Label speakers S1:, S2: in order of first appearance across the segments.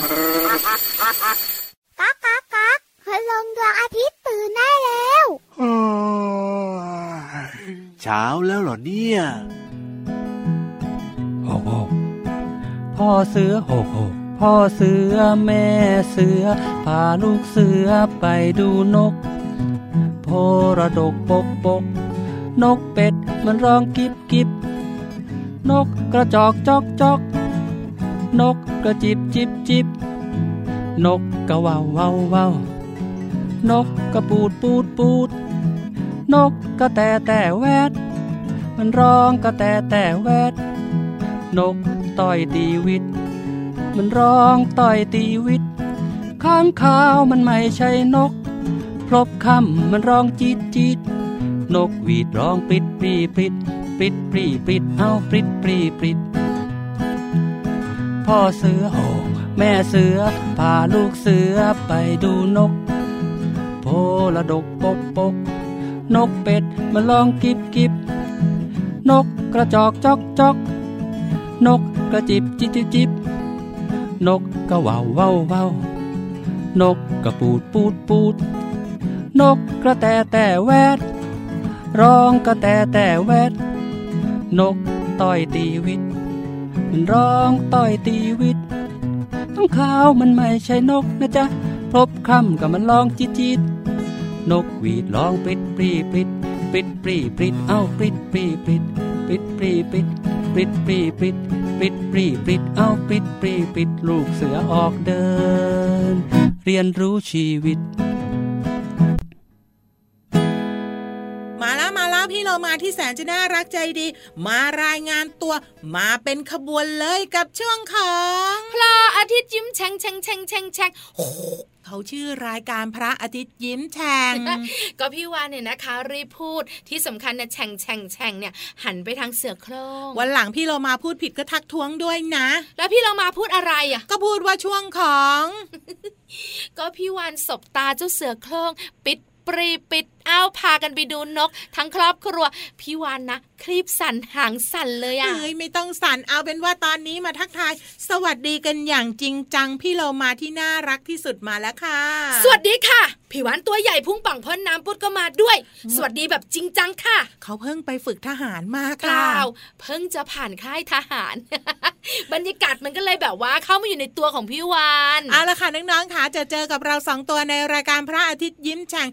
S1: ก๊ากก๊ากก๊ากพลงดวงอาทิตย์ตื่นได้แล้ว
S2: เช้าแล้วเหรอเนี่ย
S3: โฮโฮพ่อเสือโฮโฮพ่อเสือแม่เสือพาลูกเสือไปดูนก โพระดกปกปก นกเป็ดมันร้องกิบกิบนกกระจอกจอกจอกนก กระจิบจิบจิบนกกระว่าวว่าวว่าวนกกระปูดปูดปูด นกกระแตแต่แวด มันร้องกระแตแต่แวด นกต่อยตีวิต มันร้องต่อยตีวิต ข้างขาวมันไม่ใช่นก พลบคำมันร้องจีดจีดนกวีดร้องปิดปรีปิด ปิดปรีปิดเอาปริดปรีปริด พ่อเสือโหแม่เสือพาลูกเสือไปดูนก โพระดกปกปก นกเป็ดมันร้องกิบกิบนกกระจอกจอกจอกนกกระจิบจิบจิบจิบนกกระว่าวว่าวว่าวนกกระปูดปูดปูด นกกระแตแต่แวด ร้องกระแตแต่แวด นกต่อยตีวิต มันร้องต่อยตีวิตต้องขาวมันไม่ใช่นกนะจ๊ะพบคำกับมันร้องจิตจิตนกหวีดร้องปริดปรีปริดปริดปรีปริดเอ้าปริดปรีปริดปริดปรีปริดปริดปรีปริดปริดปรีปริดเอ้าปริดปรีปริดลูกเสือออกเดิน เรียนรู้ชีวิต
S4: พี่เรามาที่แสนจะน่ารักใจดี มารายงานตัวมาเป็นขบวนเลยกับช่วงของ
S5: พระอาทิตย์ยิ้มแฉ่งแฉ่งแฉ่งแฉ่งแฉ่งโอ้โห
S4: เขาชื่อรายการพระอาทิตย์ยิ้มแฉ่ง
S5: ก็พี่วานเนี่ยนะคะ รีบพูดที่สำคัญเนี่ยแฉ่งแฉ่งแฉ่งเนี่ยหันไปทางเสือโคร่ง
S4: วันหลังพี่เรามาพูดผิดก็ทักท้วงด้วยนะ
S5: แล้วพี่เรามาพูดอะไรอะ
S4: ก็พูดว่าช่วงของ
S5: ก็พี่วานสบตาเจ้าเสือโคร่งปิดปรีปิด อ้าวพากันไปดูนก ทั้งครอบครัวพี่วานนะคลีบสั่นหางสั่นเลยอะ
S4: เอ้ยไม่ต้องสั่นเอาเป็นว่าตอนนี้มาทักทาย สวัสดีกันอย่างจริงจังพี่เรามาที่น่ารักที่สุดมาแล้วค่ะ
S5: สวัสดีค่ะพี่วานตัวใหญ่พุ่งป่องพ่นน้ำปุดก็มาด้วย สวัสดีแบบจริงจังค่ะ
S4: เขาเพิ่งไปฝึกทหารมา
S5: เป
S4: ค่ะ
S5: ล่าเพิ่งจะผ่านค่ายทหาร บรรยากาศมันก็เลยแบบว่าเข้ามาอยู่ในตัวของพี่วาน
S4: เอาละค่ะน้องๆค่ะจะเจอกับเราสองตัวในรายการพระอาทิตย์ยิ้มแฉ่ง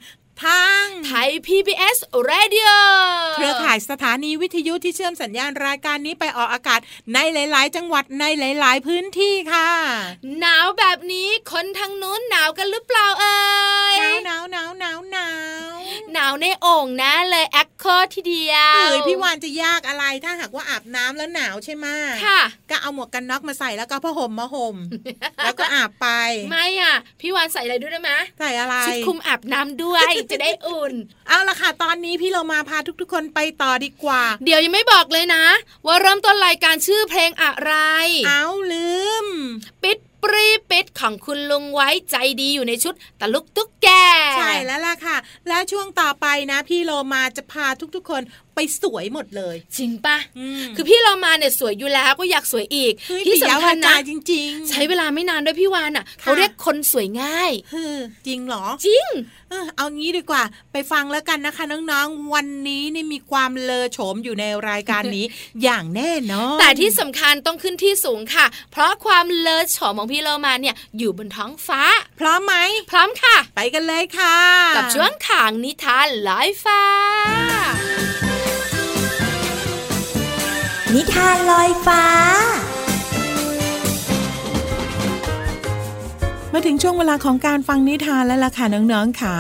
S4: ทาง
S5: ไทย PBS Radio
S4: เครือข่ายสถานีวิทยุที่เชื่อมสัญญาณรายการนี้ไปออกอากาศในหลาย ๆ จังหวัดในหลาย ๆ พื้นที่ค่ะ
S5: หนาวแบบนี้คนทางนู้นหนาวกันหรือเปล่าเอ่ย
S4: หนาวหนาวหนาวหนาวหนาว
S5: หนาวในโอ่งนะเลยแอค โคทีเดียว
S4: เอ้ยพี่วานจะยากอะไรถ้าหากว่าอาบน้ำแล้วหนาวใช่ไหม
S5: ค่ะ
S4: ก็เอาหมวกกันน็อกมาใส่แล้วก็ผ้าห่มมาห่มแล้วก็อาบไป
S5: ไม่อะ พี่วานใส่อะไรด้วยได้ไหม
S4: ใส่อะไร
S5: ชุดคลุมอาบน้ำด้วยจะได้อุ่น
S4: เอาละค่ะตอนนี้พี่เรามาพาทุกๆ คนไปต่อดีกว่า
S5: เดี๋ยวยังไม่บอกเลยนะ ว่าเริ่มต้นรายการชื่อเพลงอะไร
S4: เอาลืม
S5: ปิด ปรีปิดของคุณลุงไว้ใจดีอยู่ในชุดตะลุกตุ๊กแก
S4: ใช่แล้วล่ะค่ะ และช่วงต่อไปนะ พี่โลมาจะพาทุกๆคนไปสวยหมดเลย
S5: จริงปะ
S4: ม
S5: คือพี่เรามาเนี่ยสวยอยู่แล้วก็อยากสวยอีก
S4: เฮ้ย
S5: ที่
S4: ปิย
S5: สำคัญ
S4: วาจา
S5: นะ
S4: จริง ๆ
S5: ใช้เวลาไม่นานด้วยพี่วานอะเขาเรียกคนสวยง่าย
S4: เฮ้อจริงเหรอ
S5: จริง
S4: เออเอางี้ดีกว่า ไปฟังแล้วกันนะคะ น้องๆวันนี้นี่มีความเลอโฉมอยู่ในรายการนี้ อย่างแน่นอน
S5: แต่ที่สำคัญต้องขึ้นที่สูงค่ะ เพราะความเลอโฉมของพี่เรามาเนี่ยอยู่บนท้องฟ้า
S4: พร้อมไหม
S5: พร้อมค่ะ
S4: ไปกันเลยค่ะ
S5: กับช่วงขางนิทานลอยฟ้า
S6: นิทานลอยฟ้า
S4: มาถึงช่วงเวลาของการฟังนิทานแล้วล่ะค่ะน้องๆค่ะ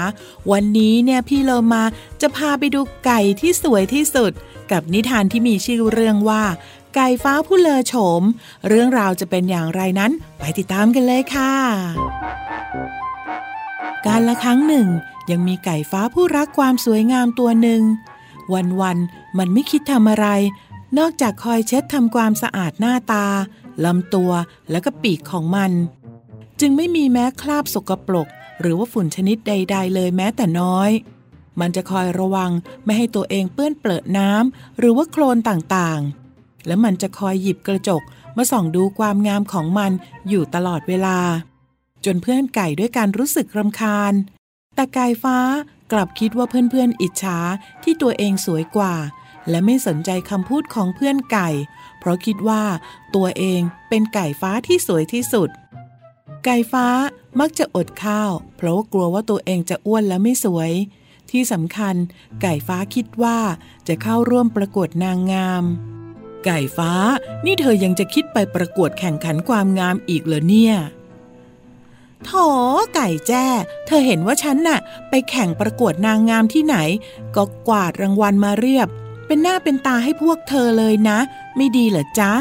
S4: วันนี้เนี่ยพี่เรามาจะพาไปดูไก่ที่สวยที่สุด กับนิทานที่มีชื่อเรื่องว่า ไก่ฟ้าผู้เลอโฉม เรื่องราวจะเป็นอย่างไรนั้น ไปติดตามกันเลยค่ะ การละครั้งหนึ่ง ยังมีไก่ฟ้าผู้รักความสวยงามตัวหนึ่ง วันๆมันไม่คิดทำอะไร นอกจากคอยเช็ดทำความสะอาดหน้าตาลำตัวและก็ปีกของมัน จึงไม่มีแม้คราบสกปรกหรือว่าฝุ่นชนิดใด ๆ เลยแม้แต่น้อย มันจะคอยระวังไม่ให้ตัวเองเปื้อนเปรอะน้ำหรือว่าโคลนต่างๆ และมันจะคอยหยิบกระจกมาส่องดูความงามของมันอยู่ตลอดเวลา จนเพื่อนไก่ด้วยการรู้สึกรำคาญ แต่ไก่ฟ้ากลับคิดว่าเพื่อนๆอิจฉาที่ตัวเองสวยกว่า และไม่สนใจคำพูดของเพื่อนไก่ เพราะคิดว่าตัวเองเป็นไก่ฟ้าที่สวยที่สุด ไก่ฟ้ามักจะอดข้าว เพราะว่ากลัวว่าตัวเองจะอ้วนและไม่สวย ที่สำคัญไก่ฟ้าคิดว่าจะเข้าร่วมประกวดนางงาม ไก่ฟ้า นี่เธอยังจะคิดไปประกวดแข่งขันความงามอีกเหรอเนี่ยโถไก่แจ้ เธอเห็นว่าฉันน่ะ ไปแข่งประกวดนางงามที่ไหน ก็กวาดรางวัลมาเรียบ เป็นหน้าเป็นตาให้พวกเธอเลยนะ ไม่ดีเหรอจ๊ะ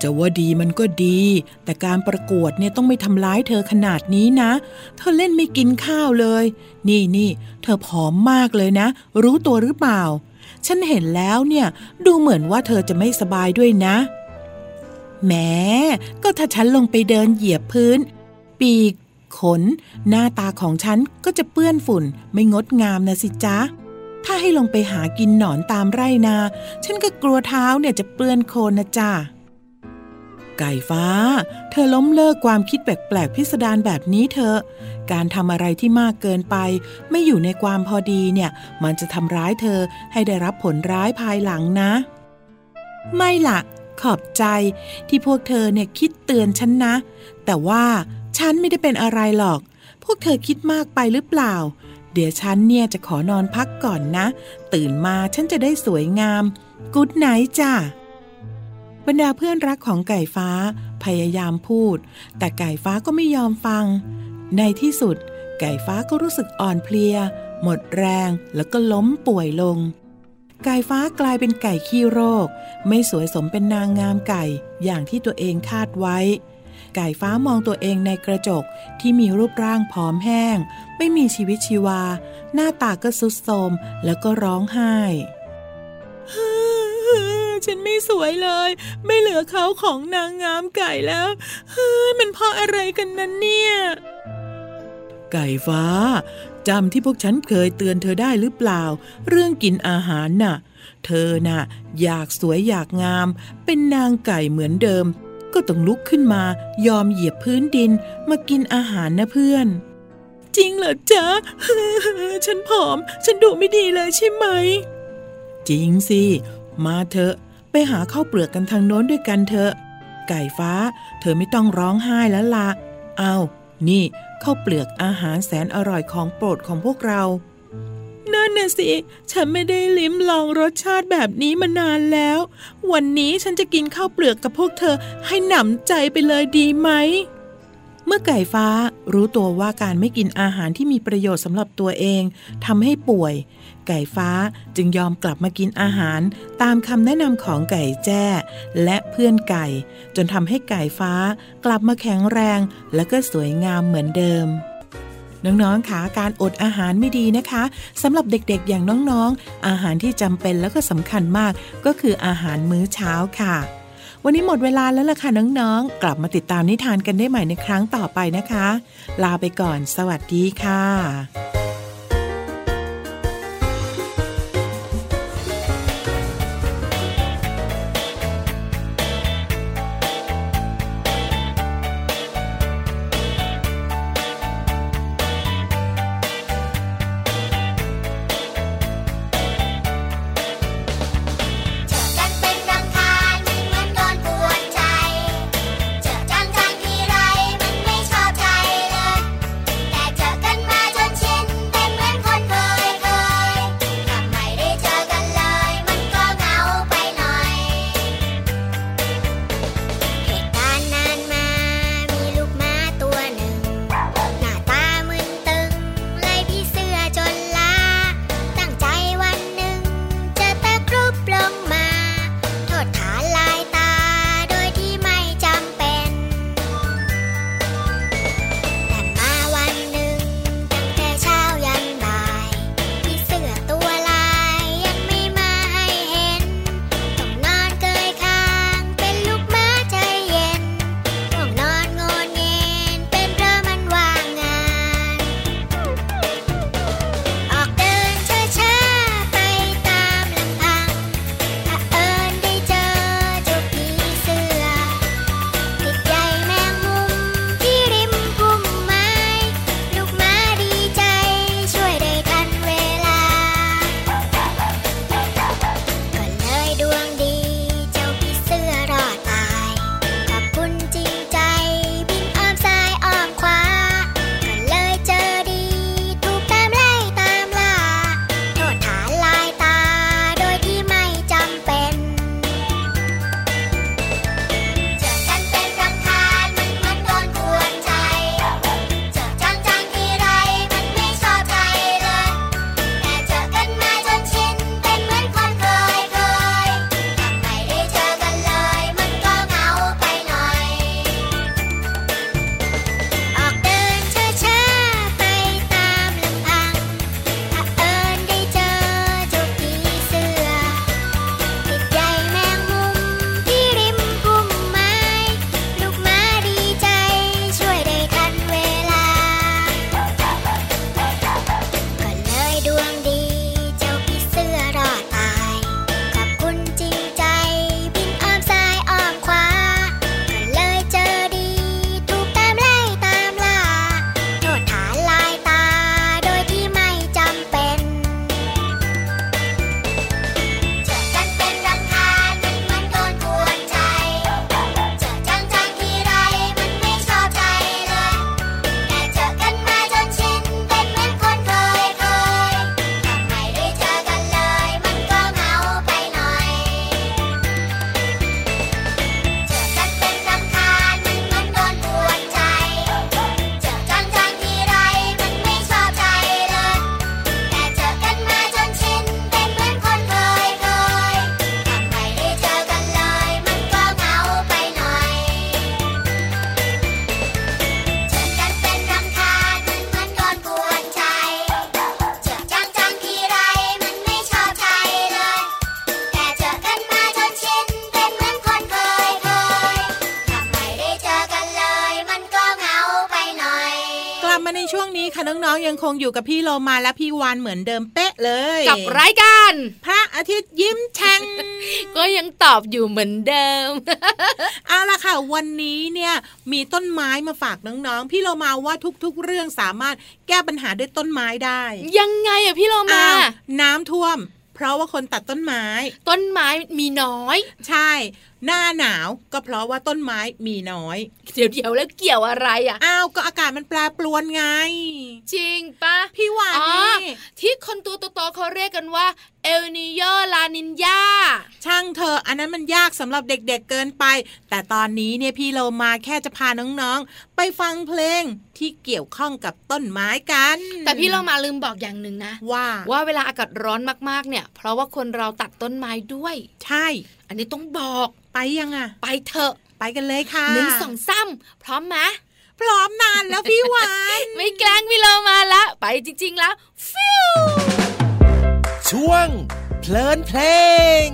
S4: จะว่าดีมันก็ดี แต่การประกวดเนี่ยต้องไม่ทำร้ายเธอขนาดนี้นะ เธอเล่นไม่กินข้าวเลย นี่นี่เธอผอมมากเลยนะ รู้ตัวหรือเปล่า ฉันเห็นแล้วเนี่ย ดูเหมือนว่าเธอจะไม่สบายด้วยนะ แม้ก็ถ้าฉันลงไปเดินเหยียบพื้น ปีก ขน หน้าตาของฉันก็จะเปื้อนฝุ่น ไม่งดงามนะสิจ๊ะ ถ้าให้ลงไปหากินหนอนตามไร่นา ฉันก็กลัวเท้าเนี่ยจะเปื้อนโคลนนะจ๊ะ ไก่ฟ้า เธอล้มเลิกความคิดแปลกๆพิสดารแบบนี้เถอะการทำอะไรที่มากเกินไป ไม่อยู่ในความพอดีเนี่ย มันจะทำร้ายเธอให้ได้รับผลร้ายภายหลังนะ ไม่ละขอบใจที่พวกเธอเนี่ยคิดเตือนฉันนะ แต่ว่าฉันไม่ได้เป็นอะไรหรอก พวกเธอคิดมากไปหรือเปล่า เดี๋ยวฉันเนี่ยจะขอนอนพักก่อนนะ ตื่นมาฉันจะได้สวยงาม กุ๊ดไนท์จ้า บรรดาเพื่อนรักของไก่ฟ้าพยายามพูด แต่ไก่ฟ้าก็ไม่ยอมฟัง ในที่สุด ไก่ฟ้าก็รู้สึกอ่อนเพลีย หมดแรงแล้วก็ล้มป่วยลง ไก่ฟ้ากลายเป็นไก่ขี้โรค ไม่สวยสมเป็นนางงามไก่อย่างที่ตัวเองคาดไว้ ไก่ฟ้ามองตัวเองในกระจกที่มีรูปร่างผอมแห้ง ไม่มีชีวิตชีวา หน้าตาก็สุดโทมแล้วก็ร้องไห้ ฉันไม่สวยเลย ไม่เหลือเขาของนางงามไก่แล้ว เฮ้ยมันเพราะอะไรกันนั้นเนี่ย ไก่ฟ้าจำที่พวกฉันเคยเตือนเธอได้หรือเปล่า เรื่องกินอาหารน่ะ เธอน่ะ อยากสวยอยากงาม เป็นนางไก่เหมือนเดิม ก็ต้องลุกขึ้นมายอมเหยียบพื้นดินมากินอาหารนะเพื่อนจริงเหรอจ๊ะ ฉันผอม ฉันดูไม่ดีเลยใช่ไหม จริงสิ มาเถอะ ไปหาข้าวเปลือกกันทางโน้นด้วยกันเถอะ ไก่ฟ้า เธอไม่ต้องร้องไห้แล้วละเอานี่ข้าวเปลือกอาหารแสนอร่อยของโปรดของพวกเรานั่นน่ะสิ ฉันไม่ได้ลิ้มลองรสชาติแบบนี้มานานแล้ว วันนี้ฉันจะกินข้าวเปลือกกับพวกเธอให้หนำใจไปเลยดีไหม เมื่อไก่ฟ้ารู้ตัวว่าการไม่กินอาหารที่มีประโยชน์สำหรับตัวเองทำให้ป่วย ไก่ฟ้าจึงยอมกลับมากินอาหาร ตามคำแนะนำของไก่แจ้ และเพื่อนไก่ จนทำให้ไก่ฟ้ากลับมาแข็งแรง และก็สวยงามเหมือนเดิมน้องๆคะการอดอาหารไม่ดีนะคะสำหรับเด็กๆอย่างน้องๆ อาหารที่จำเป็นแล้วก็สำคัญมากก็คืออาหารมื้อเช้าค่ะ วันนี้หมดเวลาแล้วล่ะค่ะน้องๆ กลับมาติดตามนิทานกันได้ใหม่ในครั้งต่อไปนะคะ ลาไปก่อน สวัสดีค่ะ
S7: คงอยู่กับพี่โลมาและพี่วานเหมือนเดิมเป๊ะเลย
S5: กับรายการ
S7: พระอาทิตย์ยิ้มแฉ่ง
S5: ก็ยังตอบอยู่เหมือนเดิม
S7: เอาละค่ะ วันนี้เนี่ยมีต้นไม้มาฝากน้องๆ พี่โลมาว่าทุกๆ เรื่องสามารถแก้ปัญหาด้วยต้นไม้ได้
S5: ยังไงอะพี่โลมา
S7: อ้วน้ำท่วม เพราะว่าคนตัดต้นไม้
S5: ต้นไม้มีน้อย
S7: ใช่ หน้าหนาวก็เพราะว่าต้นไม้มีน้อย
S5: เดี๋ยวเดี๋ยวแล้วเกี่ยวอะไรอะ
S7: อ้าวก็อากาศมันแปรปรวนไง
S5: จริงปะ
S7: พี่วาน
S5: อ๋อ
S7: นี่
S5: ที่คนตัวโตๆเขาเรียกกันว่าเอลนิโยลานินยา
S7: ช่างเธอะอันนั้นมันยากสำหรับเด็กๆเกินไป แต่ตอนนี้เนี่ยพี่โลมาแค่จะพาน้องๆ ไปฟังเพลงที่เกี่ยวข้องกับต้นไม้กัน
S5: แต่พี่เรามาลืมบอกอย่างหนึ่งนะ
S7: ว่า
S5: ว่าเวลาอากาศร้อนมากๆเนี่ย เพราะว่าคนเราตัดต้นไม้ด้วย
S7: ใช่
S5: อั นนี้ต้องบอก
S7: ไปยังอะ
S5: ไปเถอะ
S7: ไปกันเลยค่ะ
S5: หนึ่งสองซ้ำพร้อมไหม
S7: พร้อมนานแล้วพี่วาน
S5: ไม่แกล้งพี่เรามาละ ไปจริง ๆ แล้วฟิว
S2: ช่วงเพลินเพลง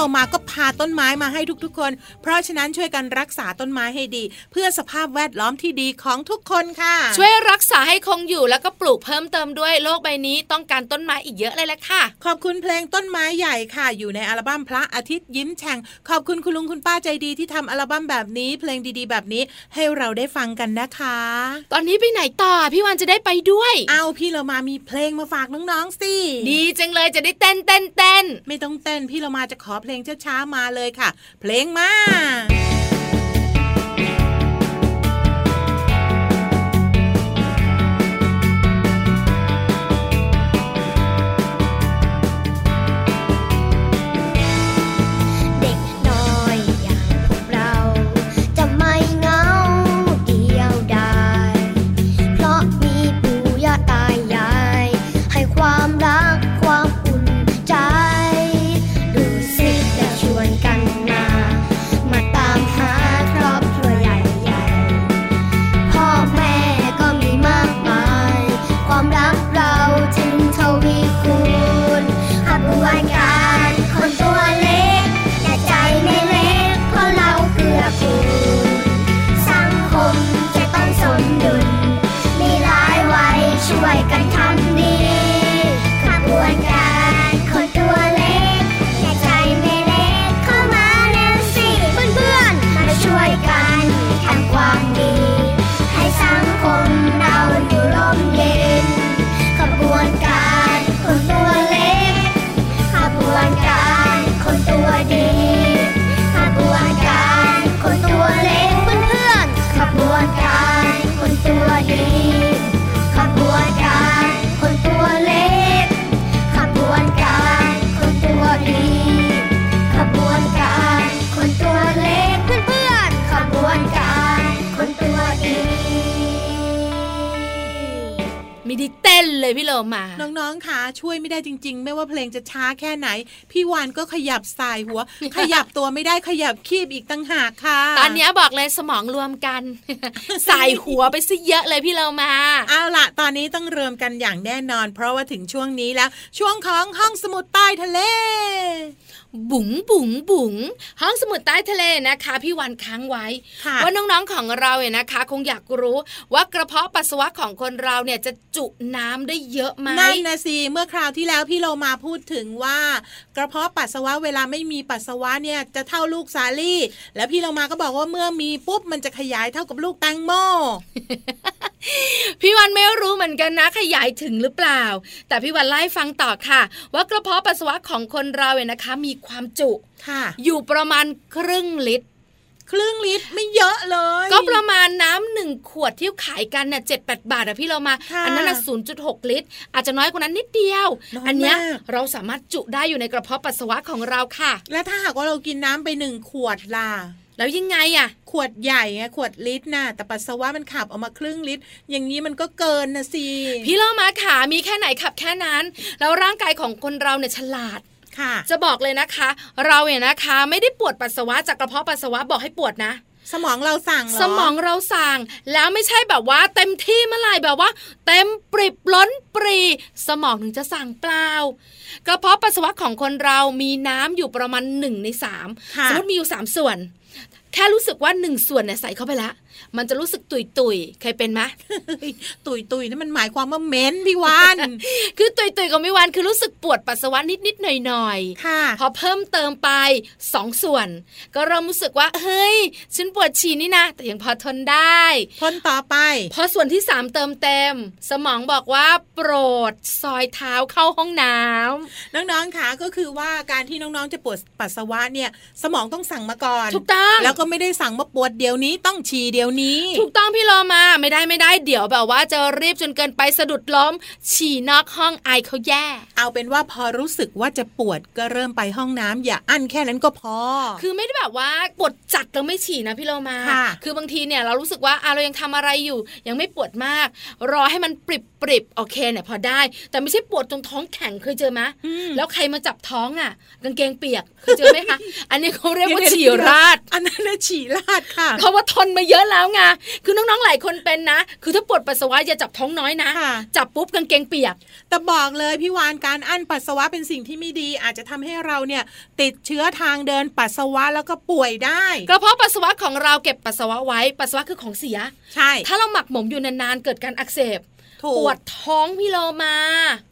S8: โลมาก็
S7: พาต้นไม้มาให้ทุกๆคน เพราะฉะนั้นช่วยกันรักษาต้นไม้ให้ดี เพื่อสภาพแวดล้อมที่ดีของทุกคนค่ะ
S5: ช่วยรักษาให้คงอยู่แล้วก็ปลูกเพิ่มเติมด้วยโลกใบนี้ต้องการต้นไม้อีกเยอะเลยแหละค่ะ
S7: ขอบคุณเพลงต้นไม้ใหญ่ค่ะ อยู่ในอัลบั้มพระอาทิตย์ยิ้มแฉ่งขอบคุณคุณลุงคุณป้าใจดีที่ทำอัลบั้มแบบนี้ เพลงดีๆ แบบนี้ให้เราได้ฟังกันนะคะ
S5: ตอนนี้ไปไหนต่อพี่วันจะได้ไปด้วย
S7: เอาพี่เรามามีเพลงมาฝากน้องๆสิ
S5: ดีจังเลยจะได้เต้นเต้นเต้น
S7: ไม่ต้องเต้นพี่เรามาจะขอเพพลงช้าๆมาเลยค่ะ เพลงมา
S5: เลยพี่โลมา
S7: น้องๆค่ะช่วยไม่ได้จริง ๆ ไม่ว่าเพลงจะช้าแค่ไหน พี่วานก็ขยับสายหัว ขยับตัวไม่ได้ขยับคีบอีกตั้งหากค่ะ
S5: ตอนเนี้ยบอกเลยสมองรวมกันใส่หัวไปซะเยอะเลยพี่โลมา
S7: เอาล่ะตอนนี้ต้องเริ่มกันอย่างแน่นอน เพราะว่าถึงช่วงนี้แล้ว ช่วงของห้องสมุดใต้ทะเล
S5: บุ๋งบุ๋งบุ๋งห้องสมุดใต้ทะเลนะคะ พี่วันค้างไว้
S7: ค่ะ
S5: ว่าน้องๆของเราเนี่ยนะคะ คงอยากรู้ว่ากระเพาะปัสสาวะของคนเราเนี่ยจะจุน้ำได้เยอะไหม
S7: นั่นนะสิเมื่อคราวที่แล้วพี่โลมาพูดถึงว่ากระเพาะปัสสาวะเวลาไม่มีปัสสาวะเนี่ยจะเท่าลูกสาลี่ แล้วพี่โลมาก็บอกว่าเมื่อมีปุ๊บมันจะขยายเท่ากับลูกแตงโม
S5: พี่วันไม่รู้เหมือนกันนะ ขยายถึงหรือเปล่า แต่พี่วันไล่ฟังต่อค่ะ ว่ากระเพาะปัสสาวะของคนเราเนี่ยนะคะ มีความจุ
S7: ค่ะ
S5: อยู่ประมาณครึ่งลิตร
S7: ครึ่งลิตรไม่เยอะเลย
S5: ก็ประมาณน้ำหนึ่งขวดที่ขายกันเนี่ยเจ็ดแปดบาทอะพี่เรามา
S7: ค่ะ
S5: อันั้นน่ะศูนย์จุดหกลิตร อาจจะน้อยกว่านั้นนิดเดียว
S7: น้อย
S5: อัเนี้ย
S7: มาก
S5: เราสามารถจุได้อยู่ในกระเพาะปัสสาวะของเราค่ะ
S7: แล้วถ้าหากว่าเรากินน้ำไปหนึ่งขวดล่ะ
S5: แล้วยังไงอะ
S7: ขวดใหญ่ไงขวดลิตรน่ะแต่ปัสสาวะมันขับออกมาครึ่งลิตร อย่างนี้มันก็เกินนะสิ
S5: พี่เรามาขามีแค่ไหนขับแค่นั้น แล้วร่างกายของคนเราเนี่ยฉลาด
S7: ค่ะ
S5: จะบอกเลยนะคะ เราเนี่ยนะคะ ไม่ได้ปวดปัสสาวะจากกระเพาะปัสสาวะบอกให้ปวดนะ
S7: สมองเราสั่งเหรอ
S5: สมองเราสั่ง แล้วไม่ใช่แบบว่าเต็มที่เมื่อไหร่แบบว่า เต็มปริบล้นปรี สมองถึงจะสั่งเปล่ากระเพาะปัสสาวะของคนเรามีน้ำอยู่ประมาณหนึ่งในสาม
S7: ค่ะ
S5: สมมติมีอยู่สามส่วน แค่รู้สึกว่าหนึ่งส่วนเนี่ยใส่เข้าไปละ มันจะรู้สึกตุยตุยๆเคยเป็นไหม
S7: เฮ้ยตุยตุยนั่นมันหมายความว่าเหม้นพี่วาน
S5: คือตุยตุยๆกับไม่วันคือรู้สึกปวดปัสสาวะนิดนิดๆหน่อยหน่อยๆ
S7: ค่ะ
S5: พอเพิ่มเติมไปสองส่วน ก็เริ่มรู้สึกว่า เฮ้ย ฉันปวดฉี่นี่นะ แต่ยังพอทนได้
S7: ทนต่อไป
S5: พอส่วนที่สามเติมเต็ม สมองบอกว่าโปรดซอยเท้าเข้าห้องน้ำ
S7: น้องๆค่ะก็คือว่าการที่น้องๆจะปวดปัสสาวะเนี่ย สมองต้องสั่งมาก่อน
S5: ถูกต้อง
S7: แล้วก็ไม่ได้สั่งมาปวดเดี๋ยวนี้ต้องฉี่เดี๋ยว๋ยวนี้
S5: ถูกต้องพี่โลมาไม่ได้ไม่ได้เดี๋ยวแบบว่าจะรีบจนเกินไปสะดุดล้ม ฉี่นอกห้องไอเขาแย่
S7: เอาเป็นว่าพอรู้สึกว่าจะปวดก็เริ่มไปห้องน้ำ อย่าอั้นแค่นั้นก็พอ
S5: คือไม่ได้แบบว่าปวดจัดแล้วไม่ฉี่นะพี่โลมา
S7: คื
S5: อบางทีเนี่ยเรารู้สึกว่าเรายังทำอะไรอยู่ ยังไม่ปวดมาก รอให้มันปริบปริบโอเคเนี่ยพอได้ แต่ไม่ใช่ปวดตรงท้องแข็งเคยเจอไหมแล้วใครมาจับท้องอะกางเกงเปียกเคยเจอไหมคะอันนี้เขาเรียกว่าฉี่ราด
S7: อันนั้นฉี่ราดค่ะ
S5: เพราะว่าทนมาเยอะแล้แล้วไงคือน้องๆหลายคนเป็นนะ คือถ้าปวดปัสสาวะอย่าจับท้องน้อยนะ จับปุ๊บกางเกงเปียก
S7: แต่บอกเลยพี่วานการอั้นปัสสาวะเป็นสิ่งที่ไม่ดี อาจจะทำให้เราเนี่ยติดเชื้อทางเดินปัสสาวะแล้วก็ป่วยได้
S5: กระเพาะปัสสาวะของเราเก็บปัสสาวะไว้ปัสสาวะคือของเสีย
S7: ใช่
S5: ถ้าเราหมักหมมอยู่นานๆเกิดการอักเสบ ปวดท้องพี่โลมา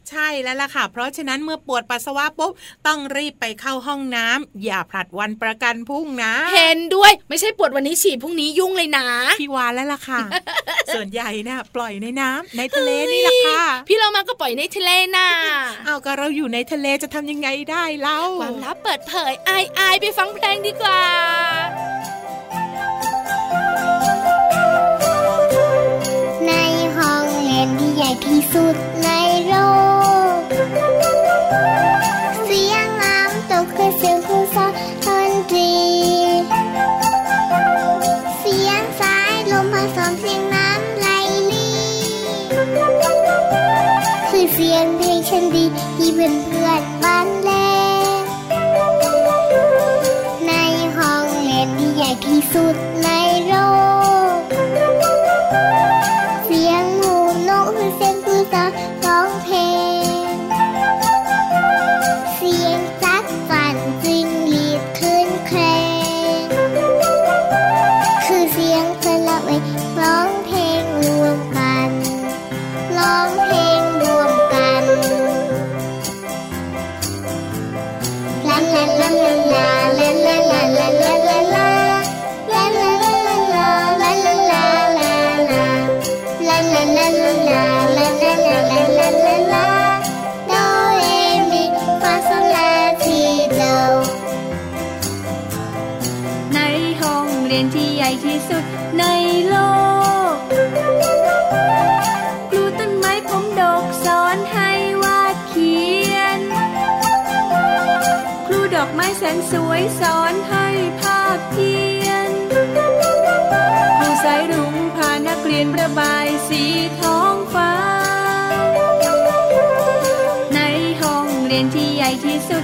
S7: ใช่แล้วล่ะค่ะ เพราะฉะนั้นเมื่อปวดปัสสาวะปุ๊บต้องรีบไปเข้าห้องน้ำ อย่าผลัดวันประกันพรุ่งนะ
S5: เห็นด้วยไม่ใช่ปวดวันนี้ฉี่พรุ่งนี้ยุ่งเลยนะ
S7: พี่วานแล้วล่ะค่ะ ส่วนใหญ่เนี่ยปล่อยในน้ำในทะเลนี่แหละค่ะ
S5: พี่โลมาก็ปล่อยในทะเลน่ะ
S7: เอาก็เราอยู่ในทะเลจะทำยังไงได้เล่า
S5: ความลับเปิดเผยอายอายไปฟังเพลงดีกว่า
S1: นที่ใหญ่ที่สุดในโลก เสียงน้ำตกคือเสียงผู้สอนดนตรี เสียงสายลมผสมเสียงน้ำไหลลี่คือเสียงเพลงฉันดีที่เพื่อนเพื่อนบ้านเล่ แสนสวยสอนให้ภาพเพียนผู้สายรุ้งพานักเรียนประบายสีท้องฟ้า ในห้องเรียนที่ใหญ่ที่สุด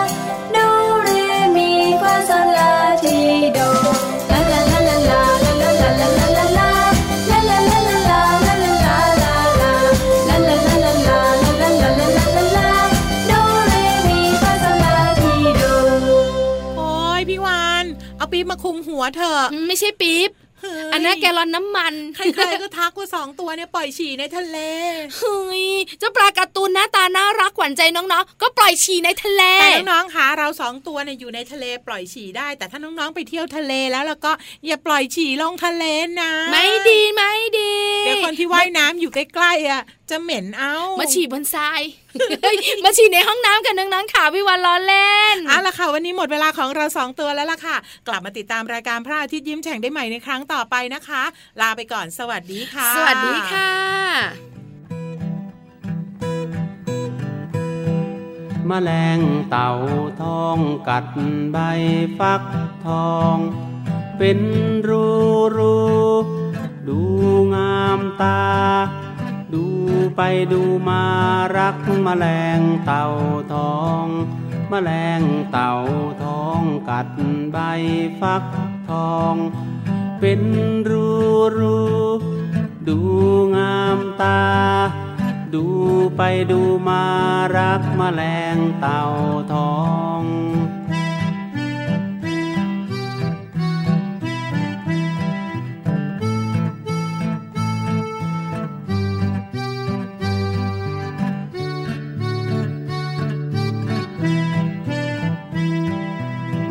S7: ธอ
S5: ไม่ใช่ปี๊บ อันนั้นแกลอนน้ำมัน
S7: ใครๆก็ทักว่าสองตัวเนี่ยปล่อยฉี่ในทะเล
S5: เฮ้ยเจ้าปลาการ์ตูนหน้าตาน่ารักหวานใจน้องๆก็ปล่อยฉี่ในทะเล
S7: แต่น้องๆคะเราสองตัวเนี่ยอยู่ในทะเลปล่อยฉี่ได้ แต่ถ้าน้องๆไปเที่ยวทะเลแล้วแล้วก็อย่าปล่อยฉี่ลงทะเลนะ
S5: ไม่ดีไม่ดี
S7: เดี๋ยวคนที่ว่ายน้ำอยู่ใกล้ๆอะจะเหม็นเอา
S5: มาฉี่บนทราย มาฉี่ในห้องน้ำกันนังๆค่ะพี่วันล้อเล่น
S7: อะละค่ะ วันนี้หมดเวลาของเราสองตัวแล้วล่ะค่ะ กลับมาติดตามรายการพระอาทิตย์ยิ้มแฉ่งได้ใหม่ในครั้งต่อไปนะคะ ลาไปก่อนสวัสดีค่ะ
S5: สวัสดีค่ะ
S6: มแมลงเต่าทองกัดใบฟักทอง เป็นรูรูดูงามตา ดูไปดูมารักมแมลงเต่าทองมแมลงเต่าทองกัดใบฟักทอง เป็นรูรูดูงามตา ดูไปดูมารักมแมลงเต่าทอง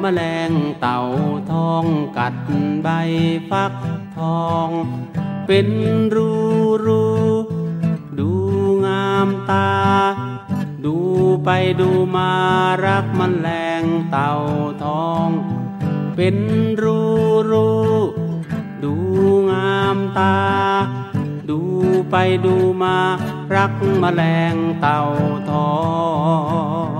S6: มแมลงเต่าทองกัดใบฟักทอง เป็นรูรูดูงามตา ดูไปดูมารักมันแรงเต่าทอง เป็นรูรูดูงามตา ดูไปดูมารักมแมลงเต่าทอง